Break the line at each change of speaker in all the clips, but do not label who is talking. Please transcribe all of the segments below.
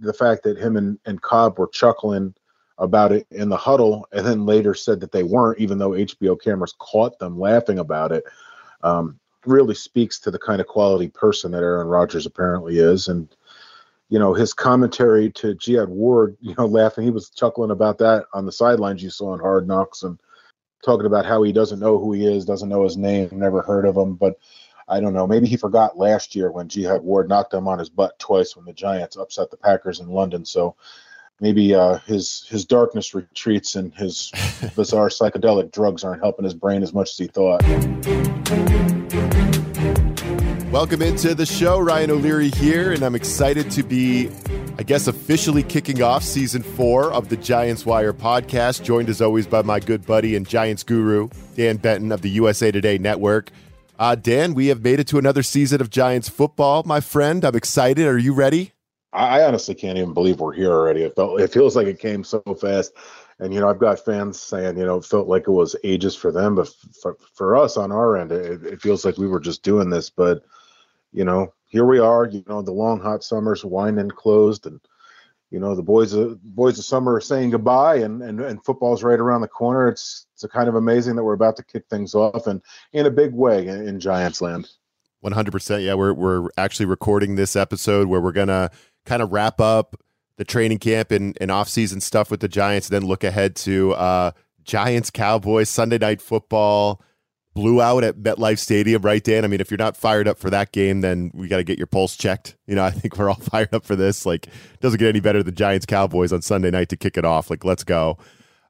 The fact that him and, and Cobb were chuckling about it in the huddle and then later said that they weren't, even though HBO cameras caught them laughing about it, um, really speaks to the kind of quality person that Aaron Rodgers apparently is. And, you know, his commentary to Jihad Ward, you know, laughing, he was chuckling about that on the sidelines you saw in Hard Knocks and talking about how he doesn't know who he is, doesn't know his name, never heard of him. But I don't know, maybe he forgot last year when Jihad Ward knocked him on his butt twice when the Giants upset the Packers in London. So maybe uh, his his darkness retreats and his bizarre psychedelic drugs aren't helping his brain as much as he thought.
Welcome into the show. Ryan O'Leary here, and I'm excited to be, I guess, officially kicking off season four of the Giants Wire podcast, joined as always by my good buddy and Giants guru, Dan Benton of the USA Today Network. Uh, Dan, we have made it to another season of Giants football, my friend. I'm excited. Are you ready?
I honestly can't even believe we're here already. It felt it feels like it came so fast. And you know, I've got fans saying, you know, it felt like it was ages for them, but for, for us on our end, it, it feels like we were just doing this. But you know, here we are. You know, the long hot summers winding closed, and you know, the boys of boys of summer are saying goodbye, and and and football's right around the corner. It's it's kind of amazing that we're about to kick things off, and in a big way in, in Giants land.
One hundred percent. Yeah, we're we're actually recording this episode where we're gonna kind of wrap up the training camp and, and off-season stuff with the Giants, and then look ahead to uh, Giants Cowboys Sunday night football blew out at MetLife Stadium, right, Dan? I mean, if you're not fired up for that game, then we got to get your pulse checked. You know, I think we're all fired up for this. Like, doesn't get any better than Giants Cowboys on Sunday night to kick it off. Like, let's go.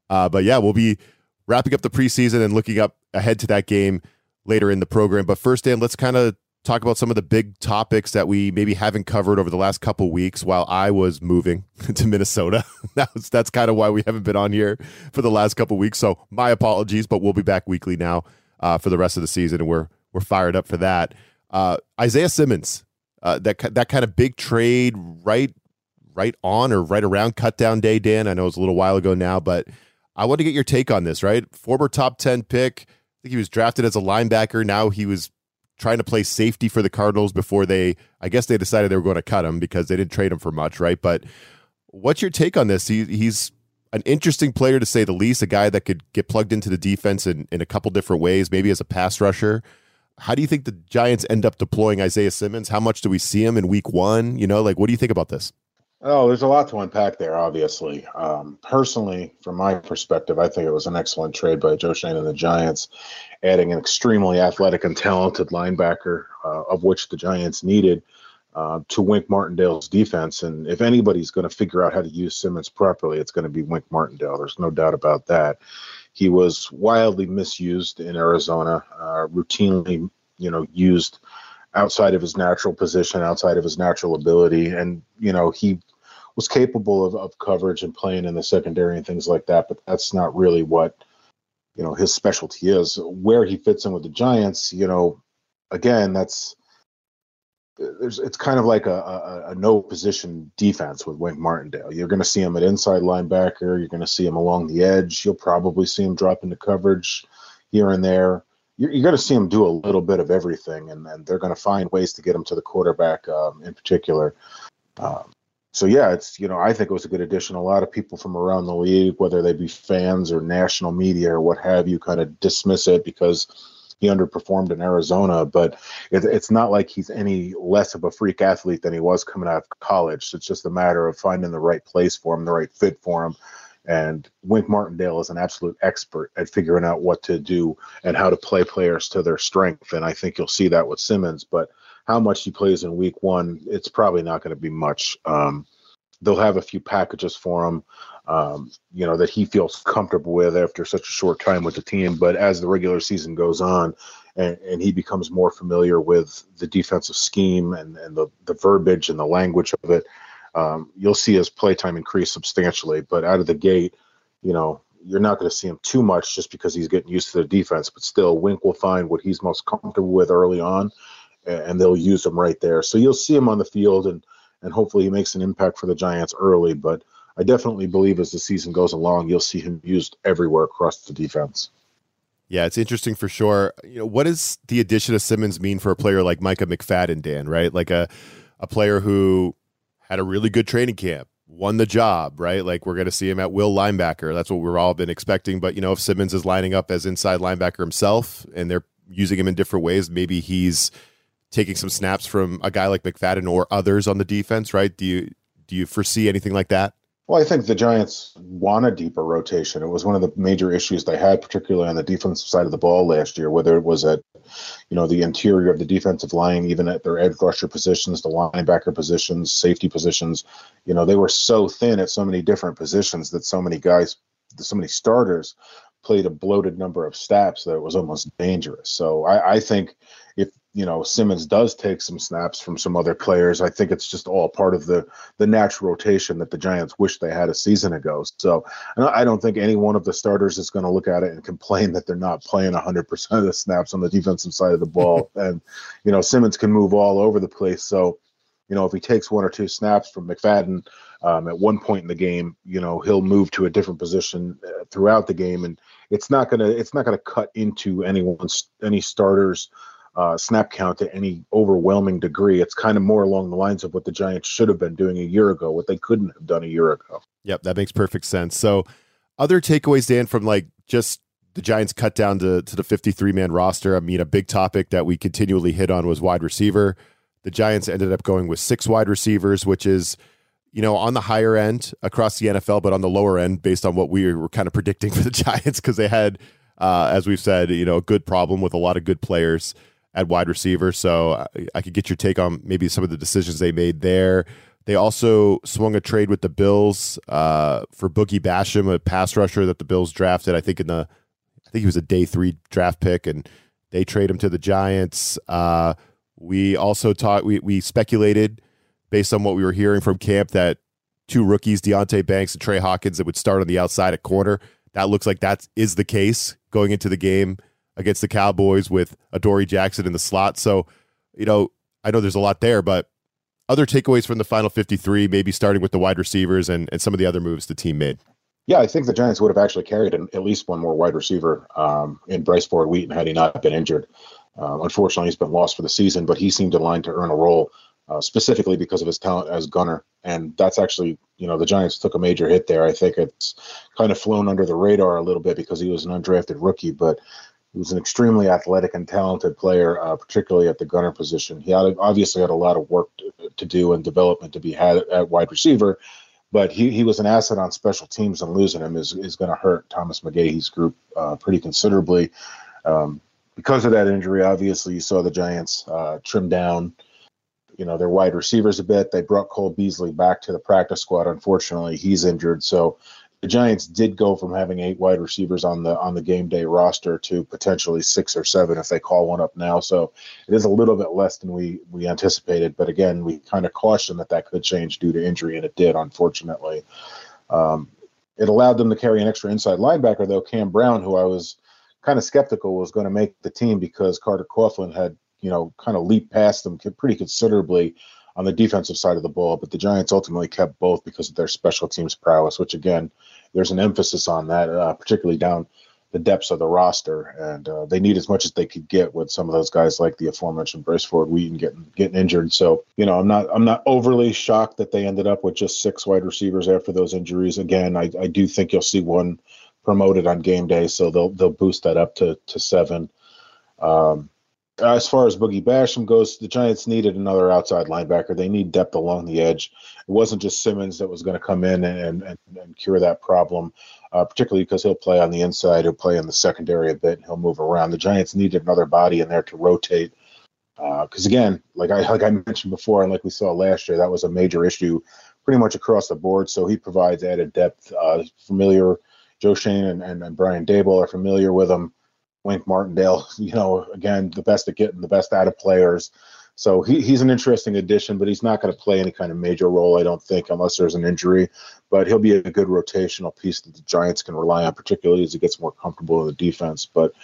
Uh, but yeah, we'll be wrapping up the preseason and looking up ahead to that game later in the program. But first, Dan, let's kind of talk about some of the big topics that we maybe haven't covered over the last couple weeks while I was moving to Minnesota. that's that's kind of why we haven't been on here for the last couple weeks. So my apologies, but we'll be back weekly now uh, for the rest of the season, and we're we're fired up for that. Uh, Isaiah Simmons, uh, that that kind of big trade, right right on or right around cut down day. Dan, I know it's a little while ago now, but I want to get your take on this. Right, former top ten pick. I think he was drafted as a linebacker. Now he was trying to play safety for the Cardinals before they, I guess they decided they were going to cut him because they didn't trade him for much, right? But what's your take on this? He, he's an interesting player to say the least, a guy that could get plugged into the defense in, in a couple different ways, maybe as a pass rusher. How do you think the Giants end up deploying Isaiah Simmons? How much do we see him in week one? You know, like what do you think about this?
Oh, there's a lot to unpack there, obviously. Um, personally, from my perspective, I think it was an excellent trade by Joe Schoen and the Giants, adding an extremely athletic and talented linebacker, uh, of which the Giants needed, uh, to Wink Martindale's defense. And if anybody's going to figure out how to use Simmons properly, it's going to be Wink Martindale. There's no doubt about that. He was wildly misused in Arizona, uh, routinely, you know, used outside of his natural position, outside of his natural ability, and you know he was capable of, of coverage and playing in the secondary and things like that. But that's not really what you know his specialty is. Where he fits in with the Giants, you know, again, that's there's it's kind of like a, a, a, no position defense with Wink Martindale. You're going to see him at inside linebacker. You're going to see him along the edge. You'll probably see him drop into coverage here and there. You're, you're going to see him do a little bit of everything, and, and they're going to find ways to get him to the quarterback um, in particular. Um, so yeah, it's you know I think it was a good addition. A lot of people from around the league, whether they be fans or national media or what have you, kind of dismiss it because he underperformed in Arizona, but it, it's not like he's any less of a freak athlete than he was coming out of college. So it's just a matter of finding the right place for him, the right fit for him. And Wink Martindale is an absolute expert at figuring out what to do and how to play players to their strength. And I think you'll see that with Simmons. But how much he plays in week one, it's probably not going to be much. Um, they'll have a few packages for him um, you know, that he feels comfortable with after such a short time with the team. But as the regular season goes on and, and he becomes more familiar with the defensive scheme and, and the, the verbiage and the language of it, um, you'll see his play time increase substantially. But out of the gate, you know, you're not going to see him too much just because he's getting used to the defense. But still, Wink will find what he's most comfortable with early on, and they'll use him right there. So you'll see him on the field, and and hopefully he makes an impact for the Giants early. But I definitely believe as the season goes along, you'll see him used everywhere across the defense.
Yeah, it's interesting for sure. You know, what does the addition of Simmons mean for a player like Micah McFadden, Dan? Right, like a a player who had a really good training camp, won the job, right? Like we're going to see him at will linebacker. That's what we've all been expecting. But you know, if Simmons is lining up as inside linebacker himself, and they're using him in different ways, maybe he's taking some snaps from a guy like McFadden or others on the defense, right? Do you do you foresee anything like that?
Well, I think the Giants want a deeper rotation. It was one of the major issues they had, particularly on the defensive side of the ball last year, whether it was at, you know, the interior of the defensive line, even at their edge rusher positions, the linebacker positions, safety positions. You know, they were so thin at so many different positions that so many guys, so many starters played a bloated number of snaps that it was almost dangerous. So I, I think you know Simmons does take some snaps from some other players. I think it's just all part of the the natural rotation that the Giants wish they had a season ago. So I don't think any one of the starters is going to look at it and complain that they're not playing 100% of the snaps on the defensive side of the ball. and you know Simmons can move all over the place. So you know if he takes one or two snaps from McFadden um, at one point in the game, you know he'll move to a different position uh, throughout the game, and it's not gonna it's not gonna cut into anyone's any starters uh, snap count to any overwhelming degree. It's kind of more along the lines of what the Giants should have been doing a year ago, what they couldn't have done a year ago.
Yep, that makes perfect sense. So, other takeaways, Dan, from like just the Giants cut down to, to the 53 man roster. I mean, a big topic that we continually hit on was wide receiver. The Giants ended up going with six wide receivers, which is, you know, on the higher end across the NFL, but on the lower end based on what we were kind of predicting for the Giants because they had, uh, as we've said, you know, a good problem with a lot of good players at wide receiver. So I, I could get your take on maybe some of the decisions they made there. They also swung a trade with the Bills uh, for Boogie Basham, a pass rusher that the Bills drafted. I think in the, I think he was a day three draft pick, and they trade him to the Giants. Uh, we also taught we we speculated based on what we were hearing from camp that two rookies, Deonte Banks and Tre Hawkins, that would start on the outside at corner. That looks like that is the case going into the game against the Cowboys with Adoree Jackson in the slot. So, you know, I know there's a lot there, but other takeaways from the final 53, maybe starting with the wide receivers and, and some of the other moves the team made.
Yeah, I think the Giants would have actually carried an, at least one more wide receiver um, in Bryce Ford Wheaton had he not been injured. Uh, unfortunately, he's been lost for the season, but he seemed aligned to earn a role uh, specifically because of his talent as gunner. And that's actually, you know, the Giants took a major hit there. I think it's kind of flown under the radar a little bit because he was an undrafted rookie, but he was an extremely athletic and talented player, uh, particularly at the gunner position. He had, obviously had a lot of work to, to, do and development to be had at wide receiver, but he, he was an asset on special teams, and losing him is, is going to hurt Thomas McGaughey's group uh, pretty considerably. Um, because of that injury, obviously, you saw the Giants uh, trim down, you know, their wide receivers a bit. They brought Cole Beasley back to the practice squad. Unfortunately, he's injured, so the Giants did go from having eight wide receivers on the on the game day roster to potentially six or seven if they call one up now. So it is a little bit less than we we anticipated. But again, we kind of cautioned that that could change due to injury, and it did, unfortunately. Um, it allowed them to carry an extra inside linebacker, though Cam Brown, who I was kind of skeptical was going to make the team because Carter Coughlin had you know kind of leaped past them pretty considerably on the defensive side of the ball, but the Giants ultimately kept both because of their special teams prowess, which again, there's an emphasis on that, uh, particularly down the depths of the roster, and uh, they need as much as they could get with some of those guys like the aforementioned Bryce Ford Wheaton getting getting injured. So you know, I'm not I'm not overly shocked that they ended up with just six wide receivers after those injuries. Again, I, I do think you'll see one promoted on game day, so they'll they'll boost that up to to seven. Um, as far as Boogie Basham goes, the Giants needed another outside linebacker. They need depth along the edge. It wasn't just Simmons that was going to come in and, and, and cure that problem, uh, particularly because he'll play on the inside, he'll play in the secondary a bit, and he'll move around. The Giants needed another body in there to rotate. Because uh, again, like I like I mentioned before, and like we saw last year, that was a major issue, pretty much across the board. So he provides added depth. Uh, familiar, Joe Schoen and, and, and Brian Daboll are familiar with him. Wink Martindale, you know, again, the best at getting the best out of players. So he, he's an interesting addition, but he's not going to play any kind of major role, I don't think, unless there's an injury. But he'll be a good rotational piece that the Giants can rely on, particularly as he gets more comfortable in the defense. But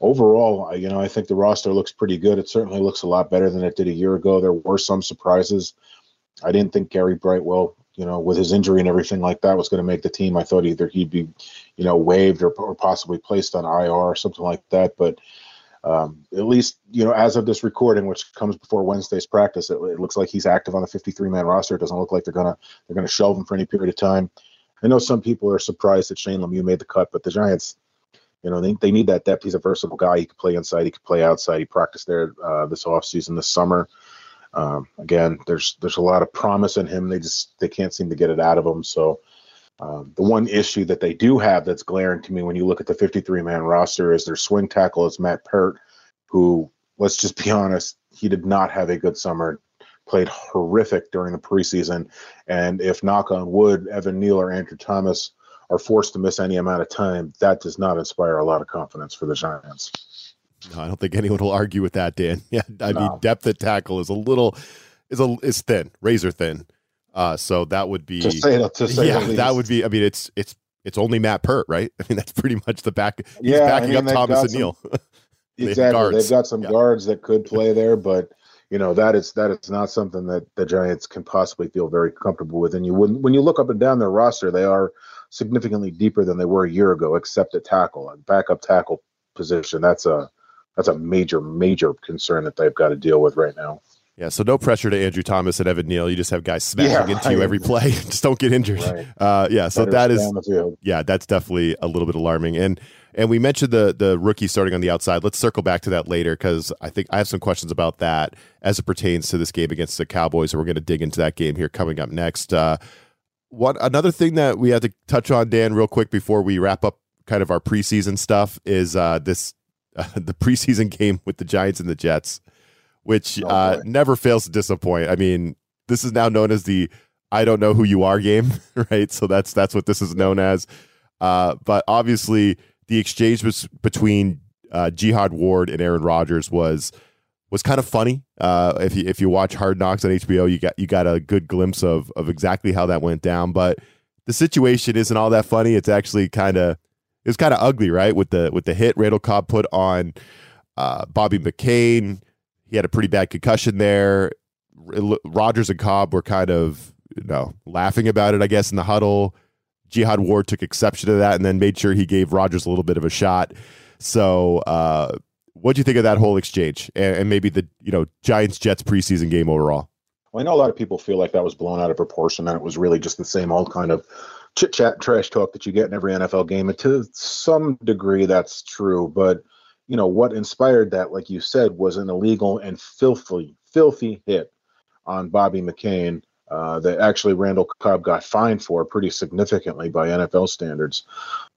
overall, you know, I think the roster looks pretty good. It certainly looks a lot better than it did a year ago. There were some surprises. I didn't think Gary Brightwell, you know, with his injury and everything like that, was going to make the team. I thought either he'd be, you know, waived or, or possibly placed on IR or something like that. But um, at least you know as of this recording, which comes before Wednesday's practice, it, it looks like he's active on the 53 man roster. It doesn't look like they're gonna they're gonna shelve him for any period of time. I know some people are surprised that Shane Lemieux made the cut, but the Giants, you know, they, they need that depth. He's a versatile guy. He could play inside. He could play outside. He practiced there uh, this offseason, this summer. Um, again, there's there's a lot of promise in him. They just they can't seem to get it out of him. So um, the one issue that they do have that's glaring to me when you look at the 53 man roster is their swing tackle is Matt Peart, who, let's just be honest, he did not have a good summer, played horrific during the preseason. And if knock on wood, Evan Neal or Andrew Thomas are forced to miss any amount of time, that does not inspire a lot of confidence for the Giants.
No, I don't think anyone will argue with that, Dan. Yeah, I no. mean, depth at tackle is a little is a is thin, razor thin. Uh, so that would be
to say, to say
yeah, that would be. I mean, it's it's it's only Matt Peart, right? I mean, that's pretty much the back. He's yeah, backing I mean, up Thomas and Neal.
exactly, they've got some yeah. guards that could play there, but you know that is that is not something that the Giants can possibly feel very comfortable with. And you wouldn't when you look up and down their roster, they are significantly deeper than they were a year ago, except at tackle and backup tackle position. That's a that's a major major concern that they've got to deal with right now.
Yeah, so no pressure to Andrew Thomas and Evan Neal. You just have guys smashing yeah, into you every play. just don't get injured. Right. Uh, yeah, so Better that is yeah, that's definitely a little bit alarming. And and we mentioned the the rookie starting on the outside. Let's circle back to that later because I think I have some questions about that as it pertains to this game against the Cowboys. And we're going to dig into that game here coming up next. Uh, what another thing that we have to touch on, Dan, real quick before we wrap up kind of our preseason stuff is uh, this uh, the preseason game with the Giants and the Jets which oh, uh, never fails to disappoint. I mean, this is now known as the "I don't know who you are" game, right? So that's that's what this is known as. Uh, but obviously, the exchange was between uh, Jihad Ward and Aaron Rodgers was was kind of funny. Uh, if you if you watch Hard Knocks on HBO, you got you got a good glimpse of of exactly how that went down. But the situation isn't all that funny. It's actually kind of it's kind of ugly, right? With the with the hit Randall Cobb put on uh, Bobby McCain he had a pretty bad concussion there. Rodgers and Cobb were kind of you know laughing about it, I guess, in the huddle. Jihad Ward took exception to that and then made sure he gave Rodgers a little bit of a shot. So, uh, what do you think of that whole exchange and, and, maybe the you know Giants Jets preseason game overall?
Well, I know a lot of people feel like that was blown out of proportion and it was really just the same old kind of chit chat, trash talk that you get in every NFL game. And to some degree, that's true, but you know what inspired that like you said was an illegal and filthy filthy hit on bobby mccain uh, that actually randall cobb got fined for pretty significantly by nfl standards.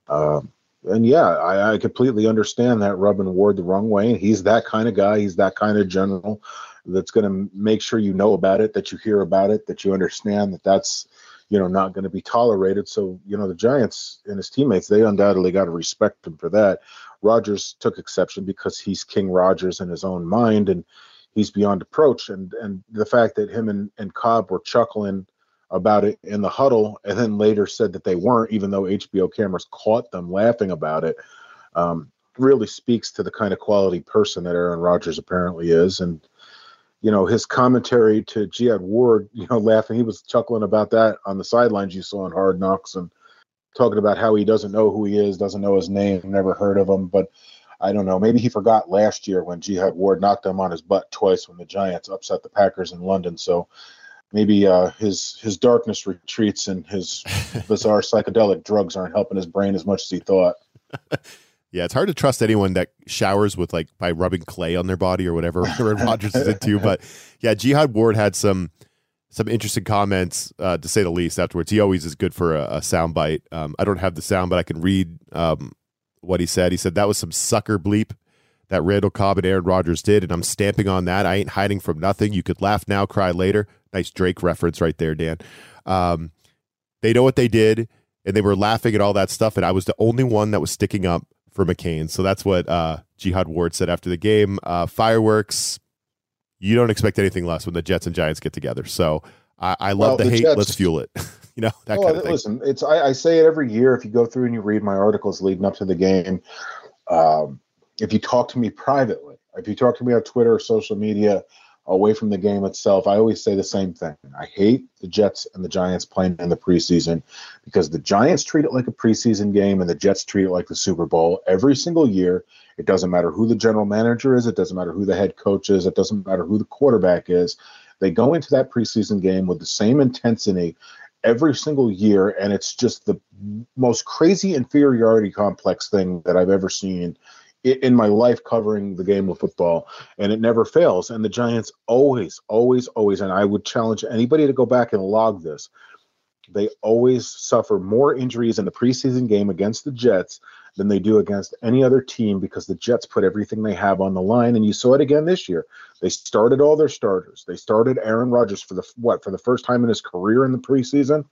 Uh, and yeah I, I, completely understand that rubbing ward the wrong way. He's that kind of guy. He's that kind of general that's going to make sure you know about it that you hear about it that you understand that that's you know not going to be tolerated. So you know the giants and his teammates they undoubtedly got to respect him for that Rodgers took exception because he's King Rodgers in his own mind and he's beyond approach. And and the fact that him and, and Cobb were chuckling about it in the huddle and then later said that they weren't, even though HBO cameras caught them laughing about it, um, really speaks to the kind of quality person that Aaron Rodgers apparently is. And you know his commentary to Jihad Ward, you know, laughing. He was chuckling about that on the sidelines you saw in Hard Knocks, and talking about how he doesn't know who he is, doesn't know his name, never heard of him. But I don't know. Maybe he forgot last year when Jihad Ward knocked him on his butt twice when the Giants upset the Packers in London. So maybe uh, his his darkness retreats and his bizarre psychedelic drugs aren't helping his brain as much as he thought.
Yeah, it's hard to trust anyone that showers with like by rubbing clay on their body or whatever Aaron Rodgers is into. But yeah, Jihad Ward had some some interesting comments, uh, to say the least. Afterwards, he always is good for a, a soundbite. Um, I don't have the sound, but I can read um, what he said. He said that was some sucker bleep that Randall Cobb and Aaron Rodgers did, and I'm stamping on that. I ain't hiding from nothing. You could laugh now, cry later. Nice Drake reference right there, Dan. Um, they know what they did, and they were laughing at all that stuff, and I was the only one that was sticking up for McCain. So that's what uh, Jihad Ward said after the game. Uh, fireworks, you don't expect anything less when the Jets and Giants get together. So I, I love
Well,
the,
the
hate.
Jets-
Let's fuel it. you know that
Well,
kind of thing.
listen, it's I, I say it every year. If you go through and you read my articles leading up to the game, um, if you talk to me privately, if you talk to me on Twitter or social media, away from the game itself, I always say the same thing. I hate the Jets and the Giants playing in the preseason because the Giants treat it like a preseason game and the Jets treat it like the Super Bowl every single year. It doesn't matter who the general manager is, it doesn't matter who the head coach is, it doesn't matter who the quarterback is. They go into that preseason game with the same intensity every single year, and it's just the most crazy inferiority complex thing that I've ever seen in my life covering the game of football and it never fails. And the Giants always, always, always, and I would challenge anybody to go back and log this. They always suffer more injuries in the preseason game against the Jets than they do against any other team because the Jets put everything they have on the line. And you saw it again this year. They started all their starters. They started Aaron Rodgers for the what for the first time in his career in the preseason,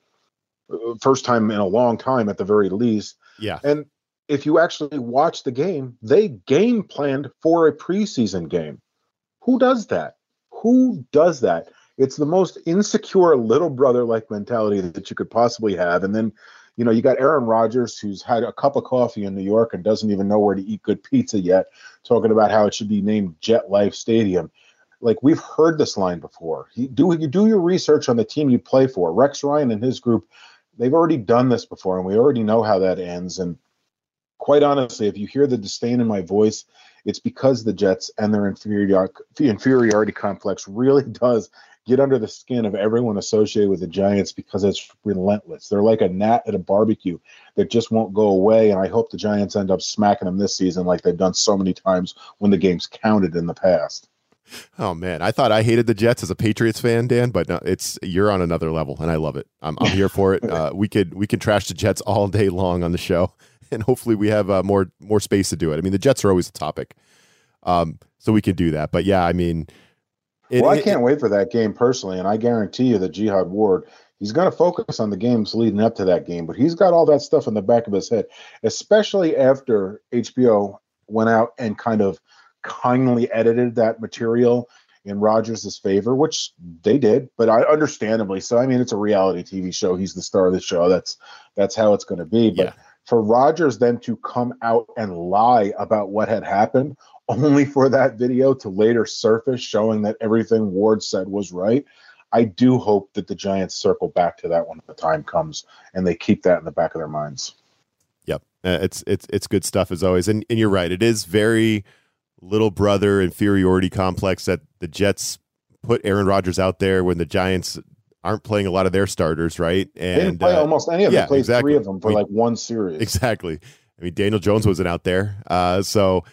Uh, first time in a long time at the very least.
Yeah.
And if you actually watch the game, they game planned for a preseason game. Who does that? Who does that? It's the most insecure little brother like mentality that you could possibly have. And then, you know, you got Aaron Rodgers, who's had a cup of coffee in New York and doesn't even know where to eat good pizza yet, talking about how it should be named Jet Life Stadium. Like we've heard this line before. You do you do your research on the team you play for. Rex Ryan and his group, they've already done this before, and we already know how that ends. And quite honestly, if you hear the disdain in my voice, it's because the Jets and their inferiority, inferiority complex really does get under the skin of everyone associated with the Giants because it's relentless. They're like a gnat at a barbecue that just won't go away. And I hope the Giants end up smacking them this season like they've done so many times when the game's counted in the past.
Oh man, I thought I hated the Jets as a Patriots fan, Dan, but no, it's you're on another level, and I love it. I'm, I'm here for it. Uh, we could we could trash the Jets all day long on the show, and hopefully we have uh, more more space to do it. I mean, the Jets are always a topic, um, so we can do that. But yeah, I mean, it-
well, I can't wait for that game personally, and I guarantee you that Jihad Ward, he's going to focus on the games leading up to that game, but he's got all that stuff in the back of his head, especially after HBO went out and kind of kindly edited that material in Rodgers' favor, which they did, but I understandably so. I mean, it's a reality TV show. He's the star of the show. That's that's how it's going to be. But
Yeah.
For Rodgers then to come out and lie about what had happened, only for that video to later surface showing that everything Ward said was right. I do hope that the Giants circle back to that when the time comes and they keep that in the back of their minds.
Yep, Uh, it's it's it's good stuff as always, and and you're right. It is very little brother inferiority complex that the Jets put Aaron Rodgers out there when the Giants aren't playing a lot of their starters, right?
They didn't
And
play
uh,
almost any of them.
yeah,
They played
exactly.
three of them for
We-
like one series.
Exactly. I mean, Daniel Jones wasn't out there, uh, so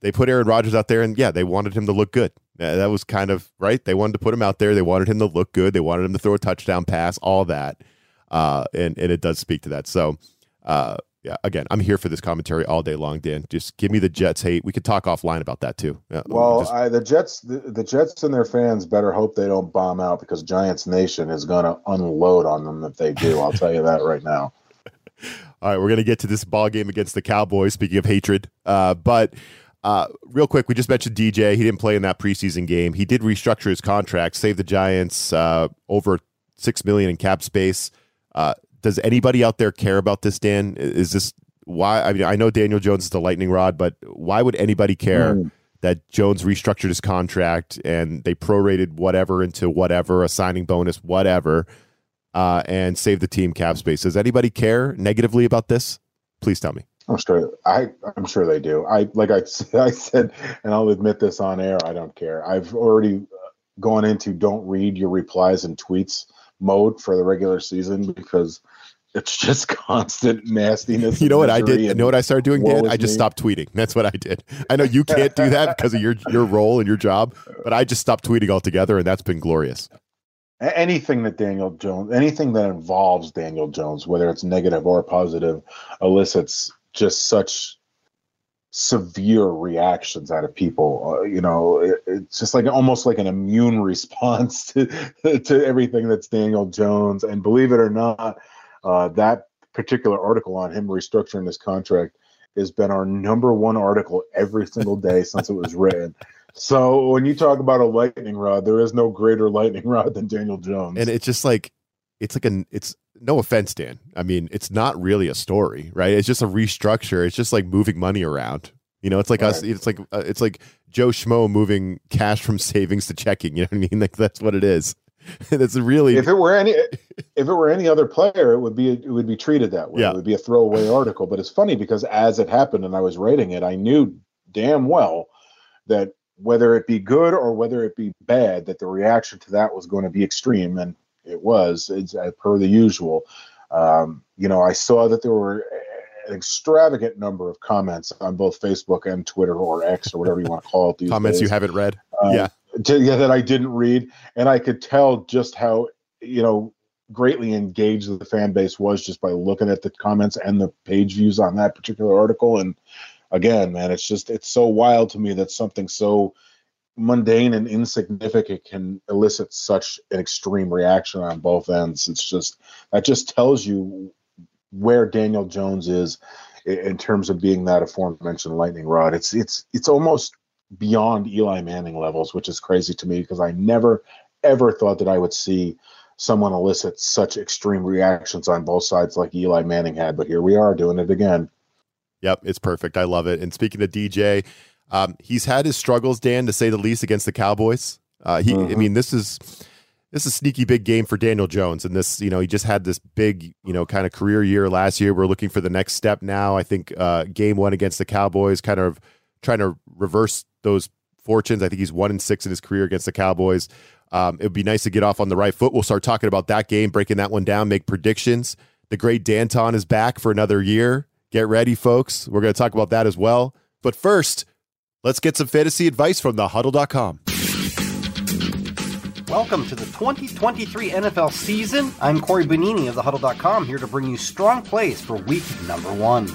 they put Aaron Rodgers out there, and yeah, they wanted him to look good. Uh, that was kind of right. They wanted to put him out there. They wanted him to look good. They wanted him to throw a touchdown pass, all that, uh, and and it does speak to that. So, uh, yeah, again, I'm here for this commentary all day long, Dan. Just give me the Jets hate. We could talk offline about that too. Yeah,
Well,
just-
I, the Jets, the, the Jets and their fans better hope they don't bomb out because Giants Nation is going to unload on them if they do. I'll tell you that right now.
All right, we're gonna get to this ball game against the Cowboys. Speaking of hatred, uh, but uh, real quick, we just mentioned DJ. He didn't play in that preseason game. He did restructure his contract, save the Giants uh, over six million in cap space. Uh, does anybody out there care about this, Dan? Is this why? I mean, I know Daniel Jones is the lightning rod, but why would anybody care
Mm.
that Jones restructured his contract and they prorated whatever into whatever, a signing bonus, whatever? uh, and save the team cap space. Does anybody care negatively about this? Please tell me.
I'm sure. I I'm sure they do. I like I, I said, and I'll admit this on air. I don't care. I've already uh, gone into don't read your replies and tweets mode for the regular season because it's just constant nastiness.
You know what I did? You know what I started doing, Dan? I just
me.
stopped tweeting. That's what I did. I know you can't do that because of your your role and your job, but I just stopped tweeting altogether, and that's been glorious.
Anything that Daniel Jones, anything that involves Daniel Jones, whether it's negative or positive, elicits just such severe reactions out of people. Uh, you know, it, it's just like almost like an immune response to to everything that's Daniel Jones. And believe it or not, uh, that particular article on him restructuring his contract has been our number one article every single day since it was written. So when you talk about a lightning rod, there is no greater lightning rod than Daniel Jones.
And it's just like it's like an it's no offense, Dan. I mean, it's not really a story, right? It's just a restructure. It's just like moving money around. You know, it's like right. us. It's like uh, it's like Joe Schmo moving cash from savings to checking. You know what I mean? Like that's what it is. that's really.
If it were any, if it were any other player, it would be it would be treated that way. Yeah. It would be a throwaway article. But it's funny because as it happened and I was writing it, I knew damn well that whether it be good or whether it be bad, that the reaction to that was going to be extreme, and it was. It's uh, per the usual. Um, you know, I saw that there were an extravagant number of comments on both Facebook and Twitter or X or whatever you want to call it.
comments
days.
you haven't read, um, yeah,
to, yeah, that I didn't read, and I could tell just how you know greatly engaged the fan base was just by looking at the comments and the page views on that particular article. And again, man, it's just it's so wild to me that something so mundane and insignificant can elicit such an extreme reaction on both ends. It's just that just tells you where Daniel Jones is in terms of being that aforementioned lightning rod. It's it's it's almost beyond Eli Manning levels, which is crazy to me because I never ever thought that I would see someone elicit such extreme reactions on both sides like Eli Manning had. But here we are doing it again.
Yep, it's perfect. I love it. And speaking of DJ, um, he's had his struggles, Dan, to say the least, against the Cowboys. Uh, he, mm-hmm. I mean, this is this is a sneaky big game for Daniel Jones, and this, you know, he just had this big, you know, kind of career year last year. We're looking for the next step now. I think uh, game one against the Cowboys, kind of trying to reverse those fortunes. I think he's one and six in his career against the Cowboys. Um, it would be nice to get off on the right foot. We'll start talking about that game, breaking that one down, make predictions. The great Danton is back for another year. Get ready, folks. We're going to talk about that as well. But first, let's get some fantasy advice from thehuddle.com.
Welcome to the 2023 NFL season. I'm Cory Bonini of thehuddle.com here to bring you strong plays for week number one.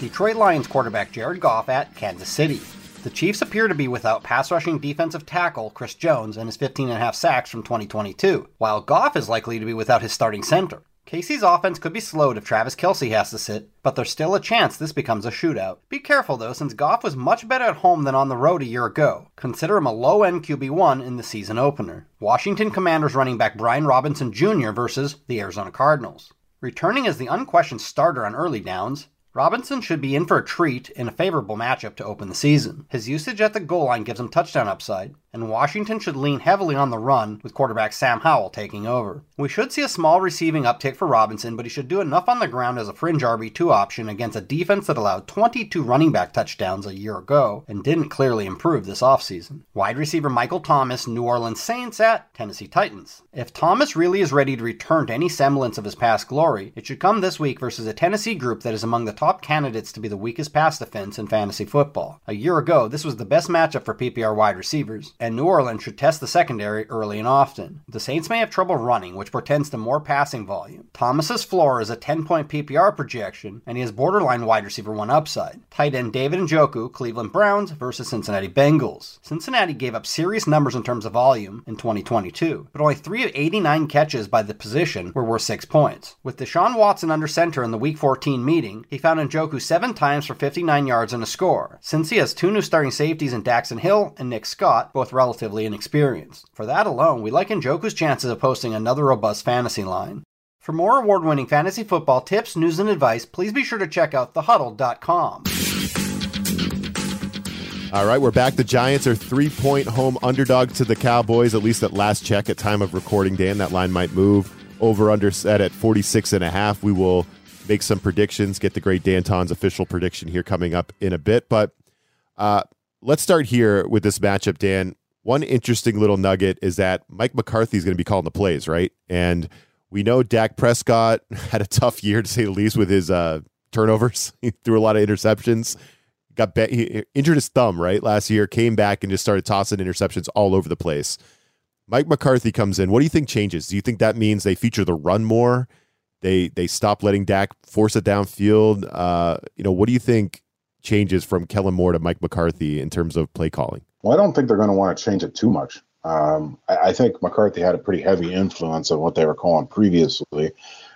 Detroit Lions quarterback Jared Goff at Kansas City. The Chiefs appear to be without pass rushing defensive tackle Chris Jones and his 15.5 sacks from 2022, while Goff is likely to be without his starting center. KC's offense could be slowed if Travis Kelce has to sit, but there's still a chance this becomes a shootout. Be careful though, since Goff was much better at home than on the road a year ago. Consider him a low end QB1 in the season opener. Washington Commanders running back Brian Robinson Jr. versus the Arizona Cardinals. Returning as the unquestioned starter on early downs, Robinson should be in for a treat in a favorable matchup to open the season. His usage at the goal line gives him touchdown upside, and Washington should lean heavily on the run with quarterback Sam Howell taking over. We should see a small receiving uptick for Robinson, but he should do enough on the ground as a fringe RB2 option against a defense that allowed 22 running back touchdowns a year ago and didn't clearly improve this offseason. Wide receiver Michael Thomas, New Orleans Saints at Tennessee Titans. If Thomas really is ready to return to any semblance of his past glory, it should come this week versus a Tennessee group that is among the top candidates to be the weakest pass defense in fantasy football. A year ago, this was the best matchup for PPR wide receivers, and New Orleans should test the secondary early and often. The Saints may have trouble running, which portends to more passing volume. Thomas's floor is a 10 point PPR projection, and he has borderline wide receiver 1 upside. Tight end David Njoku, Cleveland Browns versus Cincinnati Bengals. Cincinnati gave up serious numbers in terms of volume in 2022, but only 3 of 89 catches by the position were worth 6 points. With Deshaun Watson under center in the Week 14 meeting, he found Njoku 7 times for 59 yards and a score. Since he has two new starting safeties in Daxton Hill and Nick Scott, both relatively relatively inexperienced. For that alone, we like Njoku's chances of posting another robust fantasy line. For more award winning fantasy football tips, news, and advice, please be sure to check out thehuddle.com.
All right, we're back. The Giants are three point home underdog to the Cowboys, at least at last check at time of recording, Dan. That line might move. Over under set at 46 and a half. We will make some predictions, get the great Danton's official prediction here coming up in a bit. But uh, let's start here with this matchup, Dan. One interesting little nugget is that Mike McCarthy is going to be calling the plays, right? And we know Dak Prescott had a tough year to say the least with his uh, turnovers. he threw a lot of interceptions. Got be- he injured his thumb right last year. Came back and just started tossing interceptions all over the place. Mike McCarthy comes in. What do you think changes? Do you think that means they feature the run more? They they stop letting Dak force it downfield. Uh, you know, what do you think changes from Kellen Moore to Mike McCarthy in terms of play calling?
Well, I don't think they're going to want to change it too much. Um, I, I, think McCarthy had a pretty heavy influence on what they were calling previously,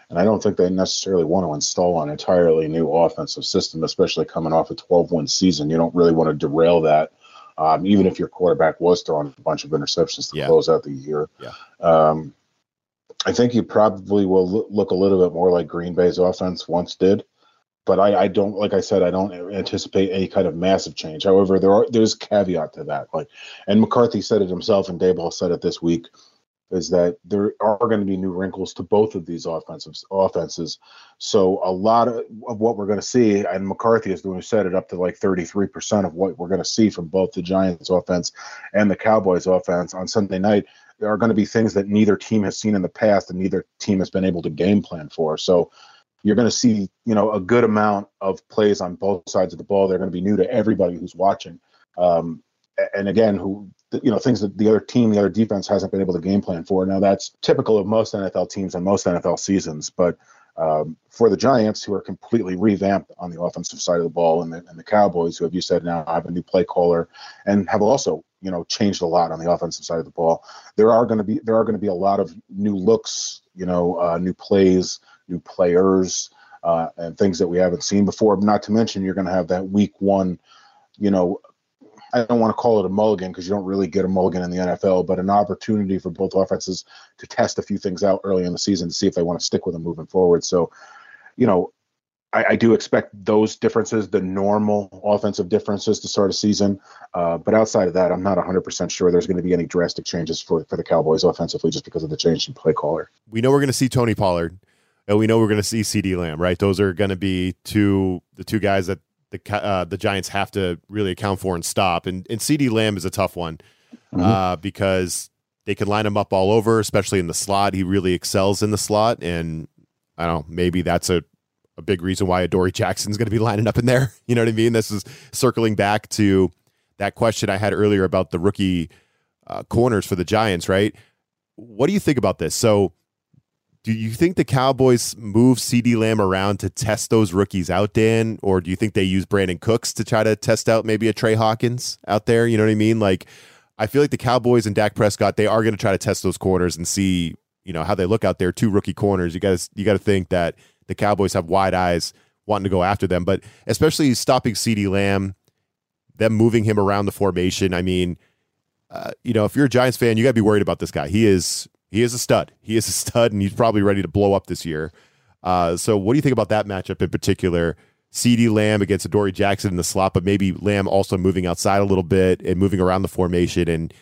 and I don't think they necessarily want to install an entirely new offensive system, especially coming off a 12-win season. You don't really want to derail that Um, even if your quarterback was throwing a bunch of interceptions to
Yeah.
close out the year.
Yeah.
Um, I think you probably will look a little bit more like Green Bay's offense once did. But I, I don't, like I said, I don't anticipate any kind of massive change. However, there are there's caveat to that. Like, and McCarthy said it himself, and Daboll said it this week, is that there are going to be new wrinkles to both of these offensive offenses. So a lot of, of what we're going to see, and McCarthy is the one who set it up to like 33% of what we're going to see from both the Giants offense and the Cowboys offense on Sunday night. There are going to be things that neither team has seen in the past and neither team has been able to game plan for. So you're going to see, you know, a good amount of plays on both sides of the ball. They're going to be new to everybody who's watching. Um, and again, who you know things that the other team, the other defense hasn't been able to game plan for. Now that's typical of most NFL teams and most NFL seasons, but um, for the Giants, who are completely revamped on the offensive side of the ball, and the, and the Cowboys, who have you said now have a new play caller and have also you know changed a lot on the offensive side of the ball. There are going to be there are going to be a lot of new looks, you know, uh, new plays, new players, uh, and things that we haven't seen before. Not to mention, you're going to have that week one, you know, I don't want to call it a mulligan because you don't really get a mulligan in the NFL, but an opportunity for both offenses to test a few things out early in the season to see if they want to stick with them moving forward. So, you know, I, I do expect those differences, the normal offensive differences to start a season. Uh, but outside of that, I'm not 100% sure there's going to be any drastic changes for, for the Cowboys offensively just because of the change in play caller.
we know we're going to see Tony Pollard, and we know we're going to see CeeDee Lamb. Right, those are going to be two the two guys that the uh, the Giants have to really account for and stop. And and CeeDee Lamb is a tough one
Mhm.
uh, because they can line him up all over, especially in the slot. He really excels in the slot, and I don't know, maybe that's a a big reason why Adoree Jackson's going to be lining up in there. You know what I mean? This is circling back to that question I had earlier about the rookie uh, corners for the Giants, right? What do you think about this? So, do you think the Cowboys move CeeDee Lamb around to test those rookies out, Dan? Or do you think they use Brandin Cooks to try to test out maybe a Tre Hawkins out there? You know what I mean? Like, I feel like the Cowboys and Dak Prescott, they are going to try to test those corners and see, you know, how they look out there. Two rookie corners. You to you got to think that the Cowboys have wide eyes wanting to go after them, but especially stopping CeeDee Lamb, them moving him around the formation. I mean, uh, you know, if you're a Giants fan, you got to be worried about this guy. He is he is a stud. He is a stud, and he's probably ready to blow up this year. Uh, so, what do you think about that matchup in particular? CeeDee Lamb against Adoree Jackson in the slot, but maybe Lamb also moving outside a little bit and moving around the formation and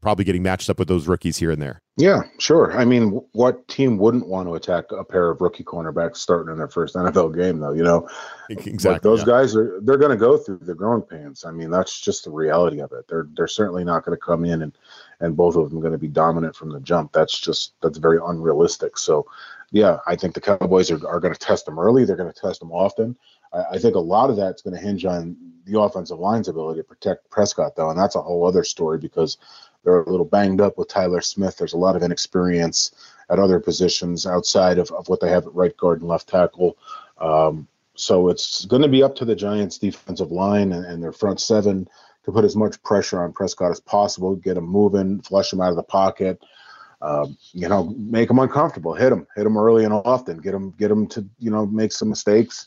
probably getting matched up with those rookies here and there.
Yeah, sure. I mean, what team wouldn't want to attack a pair of rookie cornerbacks starting in their first NFL game, though? You know,
Exactly.
Those
yeah.
guys are they're going to go through the growing pains. I mean, that's just the reality of it. They're they're certainly not going to come in and and both of them going to be dominant from the jump. That's just that's very unrealistic. So, yeah, I think the Cowboys are, are going to test them early. They're going to test them often. I, I think a lot of that's going to hinge on the offensive line's ability to protect Prescott, though, and that's a whole other story because they're a little banged up with Tyler Smith. There's a lot of inexperience at other positions outside of, of what they have at right guard and left tackle. Um, so it's going to be up to the Giants' defensive line and, and their front seven to put as much pressure on Prescott as possible, get him moving, flush him out of the pocket. Um, you know, make him uncomfortable, hit him, hit him early and often, get him, get him to you know make some mistakes,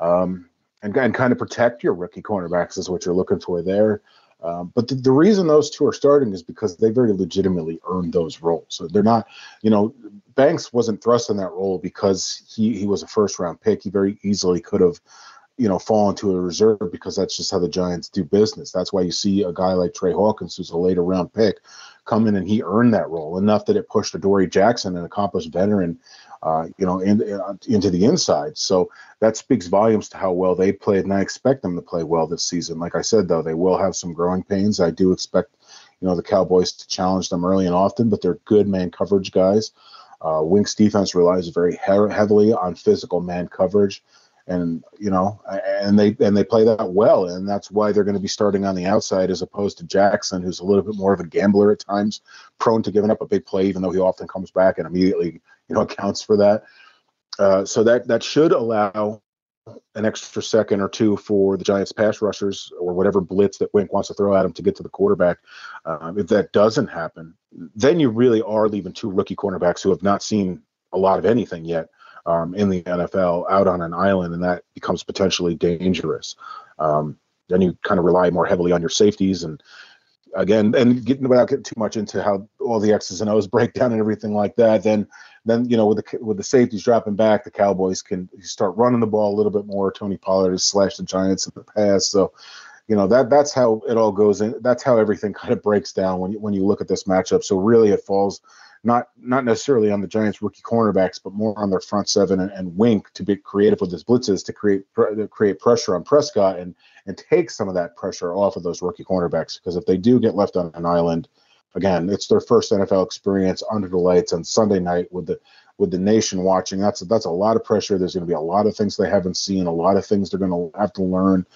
um, and and kind of protect your rookie cornerbacks is what you're looking for there. Um, but the, the reason those two are starting is because they very legitimately earned those roles. So they're not, you know, Banks wasn't thrust in that role because he he was a first round pick. He very easily could have, you know, fall into a reserve because that's just how the Giants do business. That's why you see a guy like Tre Hawkins, who's a later round pick, come in and he earned that role enough that it pushed Adoree Jackson, an accomplished veteran, uh, you know, in, in, into the inside. So that speaks volumes to how well they played, and I expect them to play well this season. Like I said, though, they will have some growing pains. I do expect, you know, the Cowboys to challenge them early and often, but they're good man coverage guys. Uh, Wink's defense relies very he- heavily on physical man coverage, and you know, and they and they play that well, and that's why they're going to be starting on the outside as opposed to Jackson, who's a little bit more of a gambler at times, prone to giving up a big play, even though he often comes back and immediately, you know, accounts for that. Uh, so that that should allow an extra second or two for the Giants pass rushers or whatever blitz that Wink wants to throw at him to get to the quarterback. Um, if that doesn't happen, then you really are leaving two rookie cornerbacks who have not seen a lot of anything yet um, in the NFL out on an island, and that becomes potentially dangerous. Um, then you kind of rely more heavily on your safeties and again and getting without getting too much into how all the x's and o's break down and everything like that then then you know with the with the safeties dropping back the cowboys can start running the ball a little bit more. Tony pollard has slashed the giants in the past. So you know that that's how it all goes in. That's how everything kind of breaks down when you when you look at this matchup. So really it falls not not necessarily on the Giants rookie cornerbacks, but more on their front seven and, and Wink to be creative with his blitzes to create to create pressure on Prescott and and take some of that pressure off of those rookie cornerbacks. Because if they do get left on an island, again, it's their first NFL experience under the lights on Sunday night with the with the nation watching. That's that's a lot of pressure. There's going to be a lot of things they haven't seen, a lot of things they're going to have to learn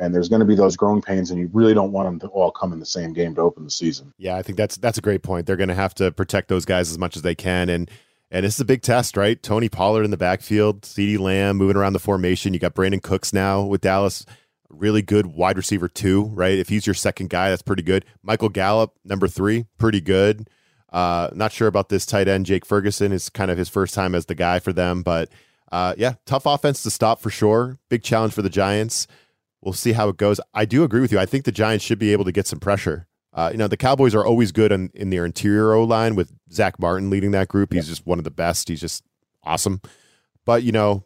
and there's going to be those growing pains, and you really don't want them to all come in the same game to open the season.
Yeah, I think that's that's a great point. They're going to have to protect those guys as much as they can, and and this is a big test, right? Tony Pollard in the backfield, CeeDee Lamb moving around the formation. You got Brandin Cooks now with Dallas, really good wide receiver two, right? If he's your second guy, that's pretty good. Michael Gallup, number three, pretty good. Uh, not sure about this tight end, Jake Ferguson. is kind of his first time as the guy for them, but uh, yeah, tough offense to stop for sure. Big challenge for the Giants we'll see how it goes. I do agree with you. I think the Giants should be able to get some pressure. Uh, you know, the Cowboys are always good in, in their interior O line with Zack Martin leading that group. He's just one of the best. He's just awesome. But you know,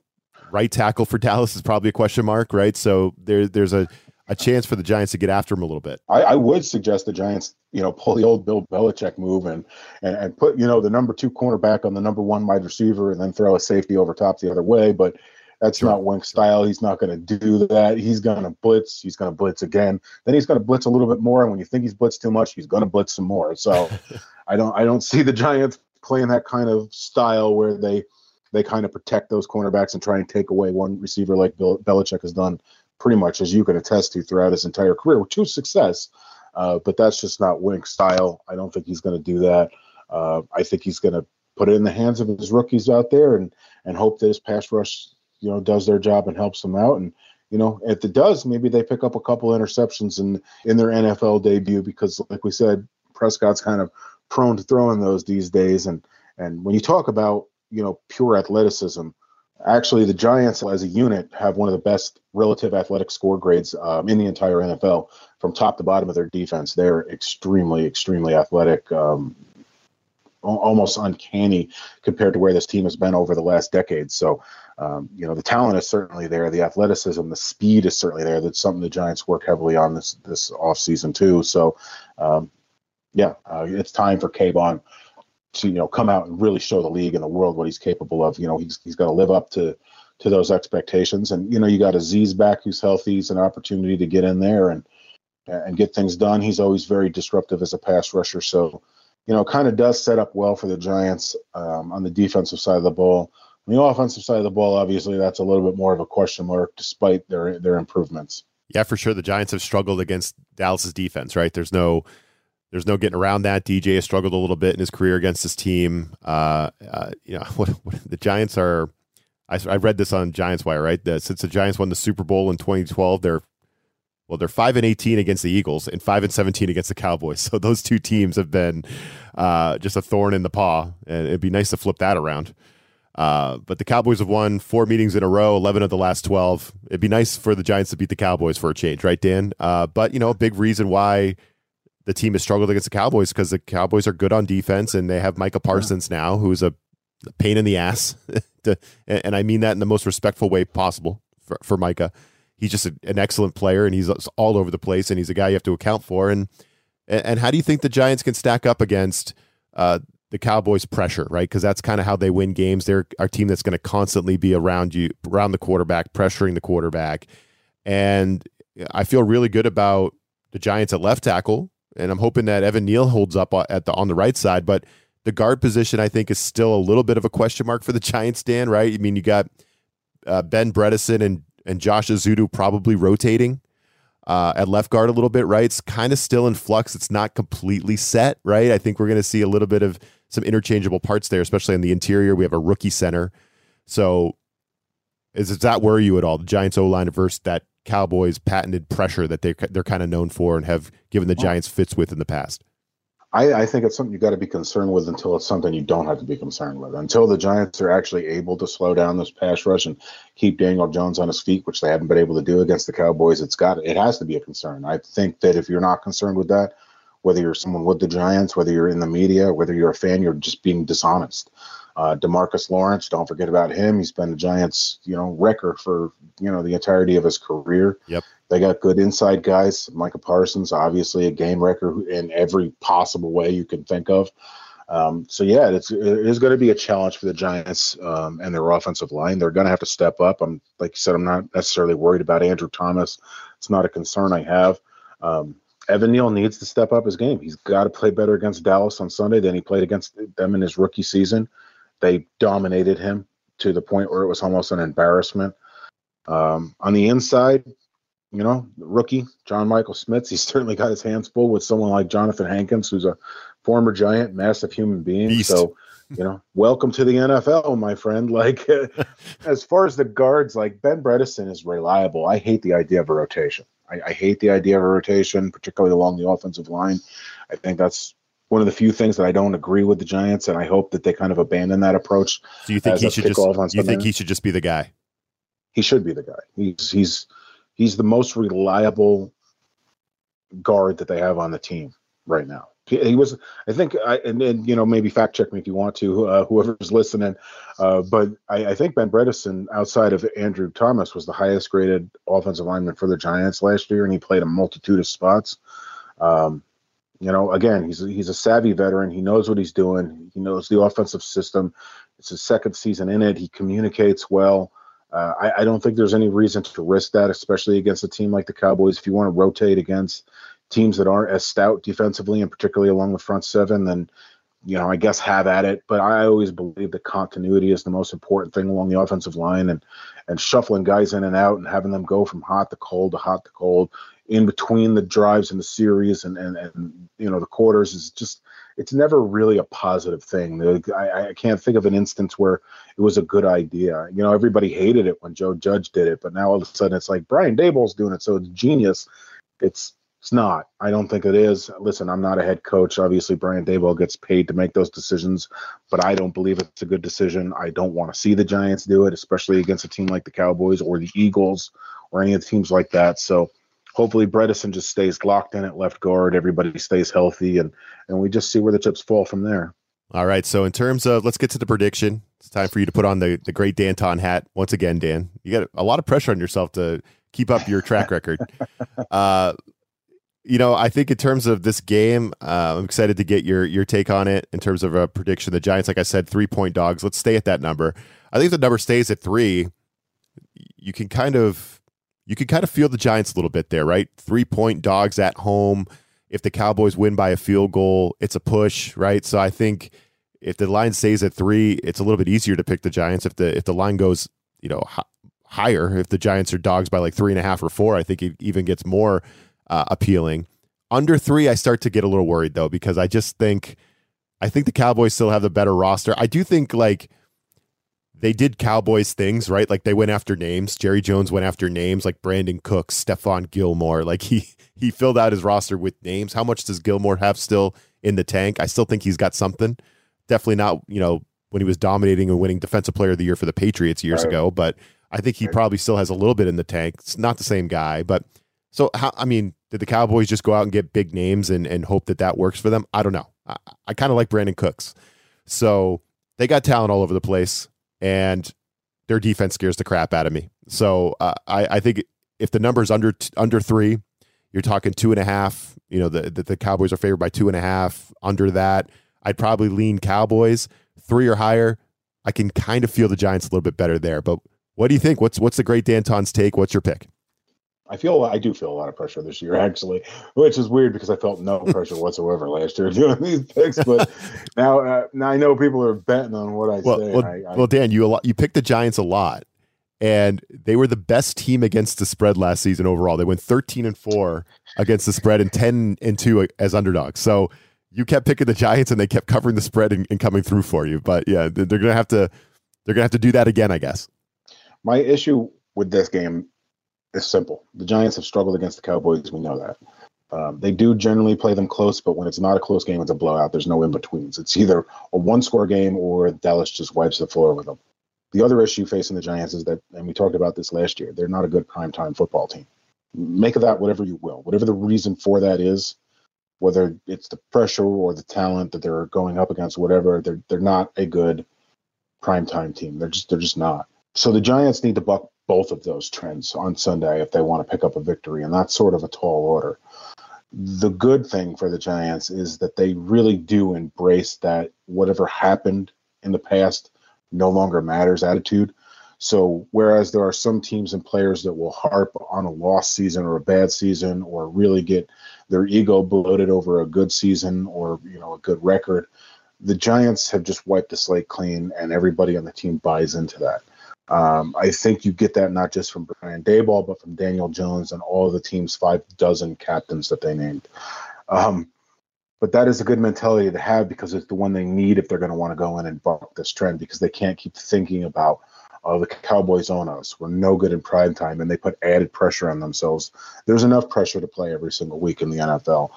right tackle for Dallas is probably a question mark, right? So there, there's a a chance for the Giants to get after him a little bit.
I, I, would suggest the Giants, you know, pull the old Bill Belichick move and, and and put you know the number two cornerback on the number one wide receiver, and then throw a safety over top the other way. But that's sure. not Wink style. He's not going to do that. He's going to blitz. He's going to blitz again. Then he's going to blitz a little bit more. And when you think he's blitzed too much, he's going to blitz some more. So I don't I don't see the Giants playing that kind of style where they they kind of protect those cornerbacks and try and take away one receiver like Bill, Belichick has done pretty much as you can attest to throughout his entire career to success. Uh, but that's just not Wink style. I don't think he's going to do that. Uh, I think he's going to put it in the hands of his rookies out there and and hope that his pass rush you know does their job and helps them out. And you know if it does maybe they pick up a couple interceptions in in their NFL debut because like we said Prescott's kind of prone to throwing those these days. And and when you talk about you know pure athleticism actually the Giants as a unit have one of the best relative athletic score grades um, in the entire NFL from top to bottom of their defense. They're extremely extremely athletic um, almost uncanny compared to where this team has been over the last decade. So um, you know the talent is certainly there, the athleticism, the speed is certainly there. That's something the Giants work heavily on this this off season too. So, um, yeah, uh, it's time for Kayvon to you know come out and really show the league and the world what he's capable of. You know he's he's got to live up to to those expectations, and you know you got Azeez back who's healthy. He's an opportunity to get in there and and get things done. He's always very disruptive as a pass rusher, so you know kind of does set up well for the Giants um, on the defensive side of the ball. On the offensive side of the ball, obviously, that's a little bit more of a question mark, despite their their improvements.
Yeah, for sure. The Giants have struggled against Dallas's defense. Right? There's no there's no getting around that. DJ has struggled a little bit in his career against his team. Uh, uh, you know, what, what, the Giants are. I, I read this on Giants Wire. Right, since the Giants won the Super Bowl in 2012, they're well, they're five and 18 against the Eagles and five and 17 against the Cowboys. So those two teams have been uh, just a thorn in the paw, and it'd be nice to flip that around. Uh, but the Cowboys have won four meetings in a row, 11 of the last 12. It'd be nice for the Giants to beat the Cowboys for a change, right, Dan? Uh, but, you know, a big reason why the team has struggled against the Cowboys because the Cowboys are good on defense and they have Micah Parsons yeah. now, who's a pain in the ass. to, and I mean that in the most respectful way possible for, for Micah. He's just a, an excellent player and he's all over the place and he's a guy you have to account for. And, and how do you think the Giants can stack up against uh, the Cowboys pressure, right? Because that's kind of how they win games. They're our team that's going to constantly be around you, around the quarterback, pressuring the quarterback. And I feel really good about the Giants at left tackle, and I'm hoping that Evan Neal holds up at the on the right side. But the guard position, I think, is still a little bit of a question mark for the Giants. Dan, right? I mean, you got uh, Ben Bredeson and and Josh Ezeudu probably rotating uh, at left guard a little bit, right? It's kind of still in flux. It's not completely set, right? I think we're going to see a little bit of some interchangeable parts there, especially on the interior. We have a rookie center. So is, does that worry you at all? The Giants O line versus that Cowboys patented pressure that they they're kind of known for and have given the Giants fits with in the past.
I, I think it's something you got to be concerned with until it's something you don't have to be concerned with. Until the Giants are actually able to slow down this pass rush and keep Daniel Jones on his feet, which they haven't been able to do against the Cowboys, it's got it has to be a concern. I think that if you're not concerned with that, whether you're someone with the Giants, whether you're in the media, whether you're a fan, you're just being dishonest. Uh, DeMarcus Lawrence, don't forget about him. He's been the Giants, you know, wrecker for you know the entirety of his career.
Yep.
They got good inside guys. Micah Parsons, obviously a game wrecker in every possible way you can think of. Um, so yeah, it's it is going to be a challenge for the Giants um, and their offensive line. They're going to have to step up. I'm like you said, I'm not necessarily worried about Andrew Thomas. It's not a concern I have. Um, Evan Neal needs to step up his game. He's got to play better against Dallas on Sunday than he played against them in his rookie season. They dominated him to the point where it was almost an embarrassment. Um, on the inside, you know, rookie John Michael Schmitz, he's certainly got his hands full with someone like Johnathan Hankins, who's a former giant, massive human being.
Beast.
So, you know, welcome to the NFL, my friend. Like, as far as the guards, like Ben Bredeson is reliable. I hate the idea of a rotation. I, I hate the idea of a rotation, particularly along the offensive line. I think that's one of the few things that I don't agree with the Giants, and I hope that they kind of abandon that approach.
So you think he should just you think he should just be the guy?
he should be the guy. He's he's he's the most reliable guard that they have on the team right now. He, was, I think, I, and then you know maybe fact check me if you want to, uh, whoever's listening. Uh, but I, I think Ben Bredeson, outside of Andrew Thomas, was the highest graded offensive lineman for the Giants last year, and he played a multitude of spots. Um, you know, again, he's he's a savvy veteran. He knows what he's doing. He knows the offensive system. It's his second season in it. He communicates well. Uh, I, I don't think there's any reason to risk that, especially against a team like the Cowboys. If you want to rotate against teams that aren't as stout defensively, and particularly along the front seven, then you know I guess have at it. But I always believe that continuity is the most important thing along the offensive line, and and shuffling guys in and out and having them go from hot to cold to hot to cold in between the drives in the series and and, and you know the quarters is just it's never really a positive thing. I, I can't think of an instance where it was a good idea. You know, everybody hated it when Joe Judge did it, but now all of a sudden it's like Brian Daboll's doing it, so it's genius. It's it's not. I don't think it is. Listen, I'm not a head coach. Obviously, Brian Daboll gets paid to make those decisions, but I don't believe it's a good decision. I don't want to see the Giants do it, especially against a team like the Cowboys or the Eagles or any of the teams like that. So hopefully Bredeson just stays locked in at left guard. Everybody stays healthy, and and we just see where the chips fall from there.
All right. So in terms of let's get to the prediction. It's time for you to put on the the great Danton hat once again, Dan. You got a lot of pressure on yourself to keep up your track record. Uh, you know, I think in terms of this game, uh, I'm excited to get your your take on it in terms of a prediction. The Giants, like I said, three point dogs. Let's stay at that number. I think the number stays at three, you can kind of you can kind of feel the Giants a little bit there, right? Three point dogs at home. If the Cowboys win by a field goal, it's a push, right? So I think if the line stays at three, it's a little bit easier to pick the Giants. If the if the line goes, you know, higher, if the Giants are dogs by like three and a half or four, I think it even gets more uh, appealing. Under three, I start to get a little worried though because I just think I think the Cowboys still have the better roster. I do think like they did Cowboys things, right? Like they went after names. Jerry Jones went after names like Brandin Cooks, Stephon Gilmore. Like he he filled out his roster with names. How much does Gilmore have still in the tank? I still think he's got something. Definitely not, you know, when he was dominating and winning defensive player of the year for the Patriots years
Right.
ago, but I think he probably still has a little bit in the tank. It's not the same guy, but so how I mean, did the Cowboys just go out and get big names and and hope that that works for them? I don't know. I, I kind of like Brandin Cooks. So they got talent all over the place, and their defense scares the crap out of me. So uh, I, I think if the number's under t- under three, you're talking two and a half. You know, the, the the Cowboys are favored by two and a half. Under that, I'd probably lean Cowboys. Three or higher, I can kind of feel the Giants a little bit better there. But what do you think? What's what's the great Danton's take? What's your pick?
I feel I do feel a lot of pressure this year, actually, which is weird because I felt no pressure whatsoever last year doing these picks. But now, uh, now I know people are betting on what I
Well,
say.
well,
I, I,
well, Dan, you a lot, you picked the Giants a lot, and they were the best team against the spread last season overall. They went thirteen and four against the spread and ten and two as underdogs. So you kept picking the Giants, and they kept covering the spread and, and coming through for you. But yeah, they're they're gonna have to they're gonna have to do that again, I guess.
my issue with this game is simple. The Giants have struggled against the Cowboys. We know that. Um, they do generally play them close, but when it's not a close game, it's a blowout. There's no in betweens. It's either a one score game or Dallas just wipes the floor with them. The other issue facing the Giants is that, and we talked about this last year, they're not a good primetime football team. Make of that whatever you will. Whatever the reason for that is, whether it's the pressure or the talent that they're going up against, whatever, they're they're not a good primetime team. They're just they're just not. So the Giants need to buck both of those trends on Sunday if they want to pick up a victory, and that's sort of a tall order. The good thing for the Giants is that they really do embrace that whatever happened in the past no longer matters attitude. So whereas there are some teams and players that will harp on a lost season or a bad season or really get their ego bloated over a good season or you know a good record, the Giants have just wiped the slate clean and everybody on the team buys into that. Um, I think you get that not just from Brian Daboll, but from Daniel Jones and all the team's five dozen captains that they named. Um, but that is a good mentality to have because it's the one they need if they're going to want to go in and buck this trend because they can't keep thinking about oh the Cowboys own us. We're no good in prime time and they put added pressure on themselves. There's enough pressure to play every single week in the NFL.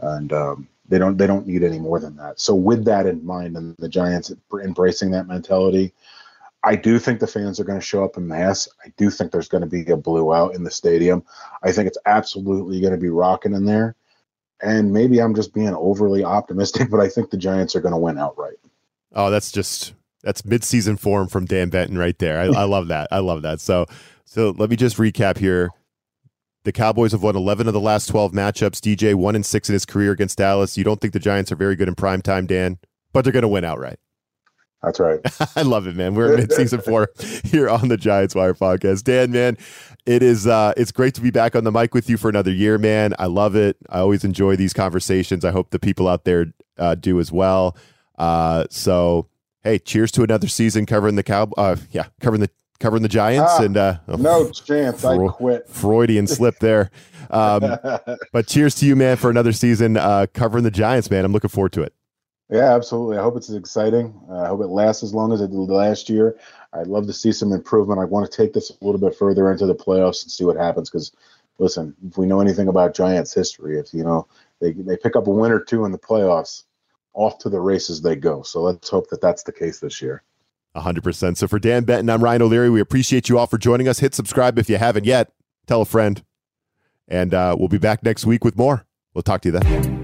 And um, they don't they don't need any more than that. So with that in mind and the Giants embracing that mentality, I do think the fans are going to show up in mass. I do think there's going to be a blue out in the stadium. I think it's absolutely going to be rocking in there and maybe I'm just being overly optimistic, but I think the Giants are going to win outright.
Oh, that's just that's midseason form from Dan Benton right there. I, I love that. I love that. So, so let me just recap here. The Cowboys have won 11 of the last 12 matchups. DJ one and six in his career against Dallas. You don't think the Giants are very good in prime time, Dan, but they're going to win outright.
That's right.
I love it, man. We're in mid-season four here on the Giants Wire podcast. Dan, man, it is uh it's great to be back on the mic with you for another year, man. I love it. I always enjoy these conversations. I hope the people out there uh, do as well. Uh so hey, cheers to another season covering the cow uh yeah, covering the covering the Giants ah, and uh
no chance Fro- I quit.
Freudian slip there. Um but cheers to you, man, for another season uh covering the Giants, man. I'm looking forward to it.
Yeah, absolutely. I hope it's exciting. Uh, I hope it lasts as long as it did last year. I'd love to see some improvement. I want to take this a little bit further into the playoffs and see what happens. Because, listen, if we know anything about Giants history, if you know they they pick up a win or two in the playoffs, off to the races they go. So let's hope that that's the case this year.
100%. So for Dan Benton, I'm Ryan O'Leary. We appreciate you all for joining us. Hit subscribe if you haven't yet. Tell a friend. And uh, we'll be back next week with more. We'll talk to you then.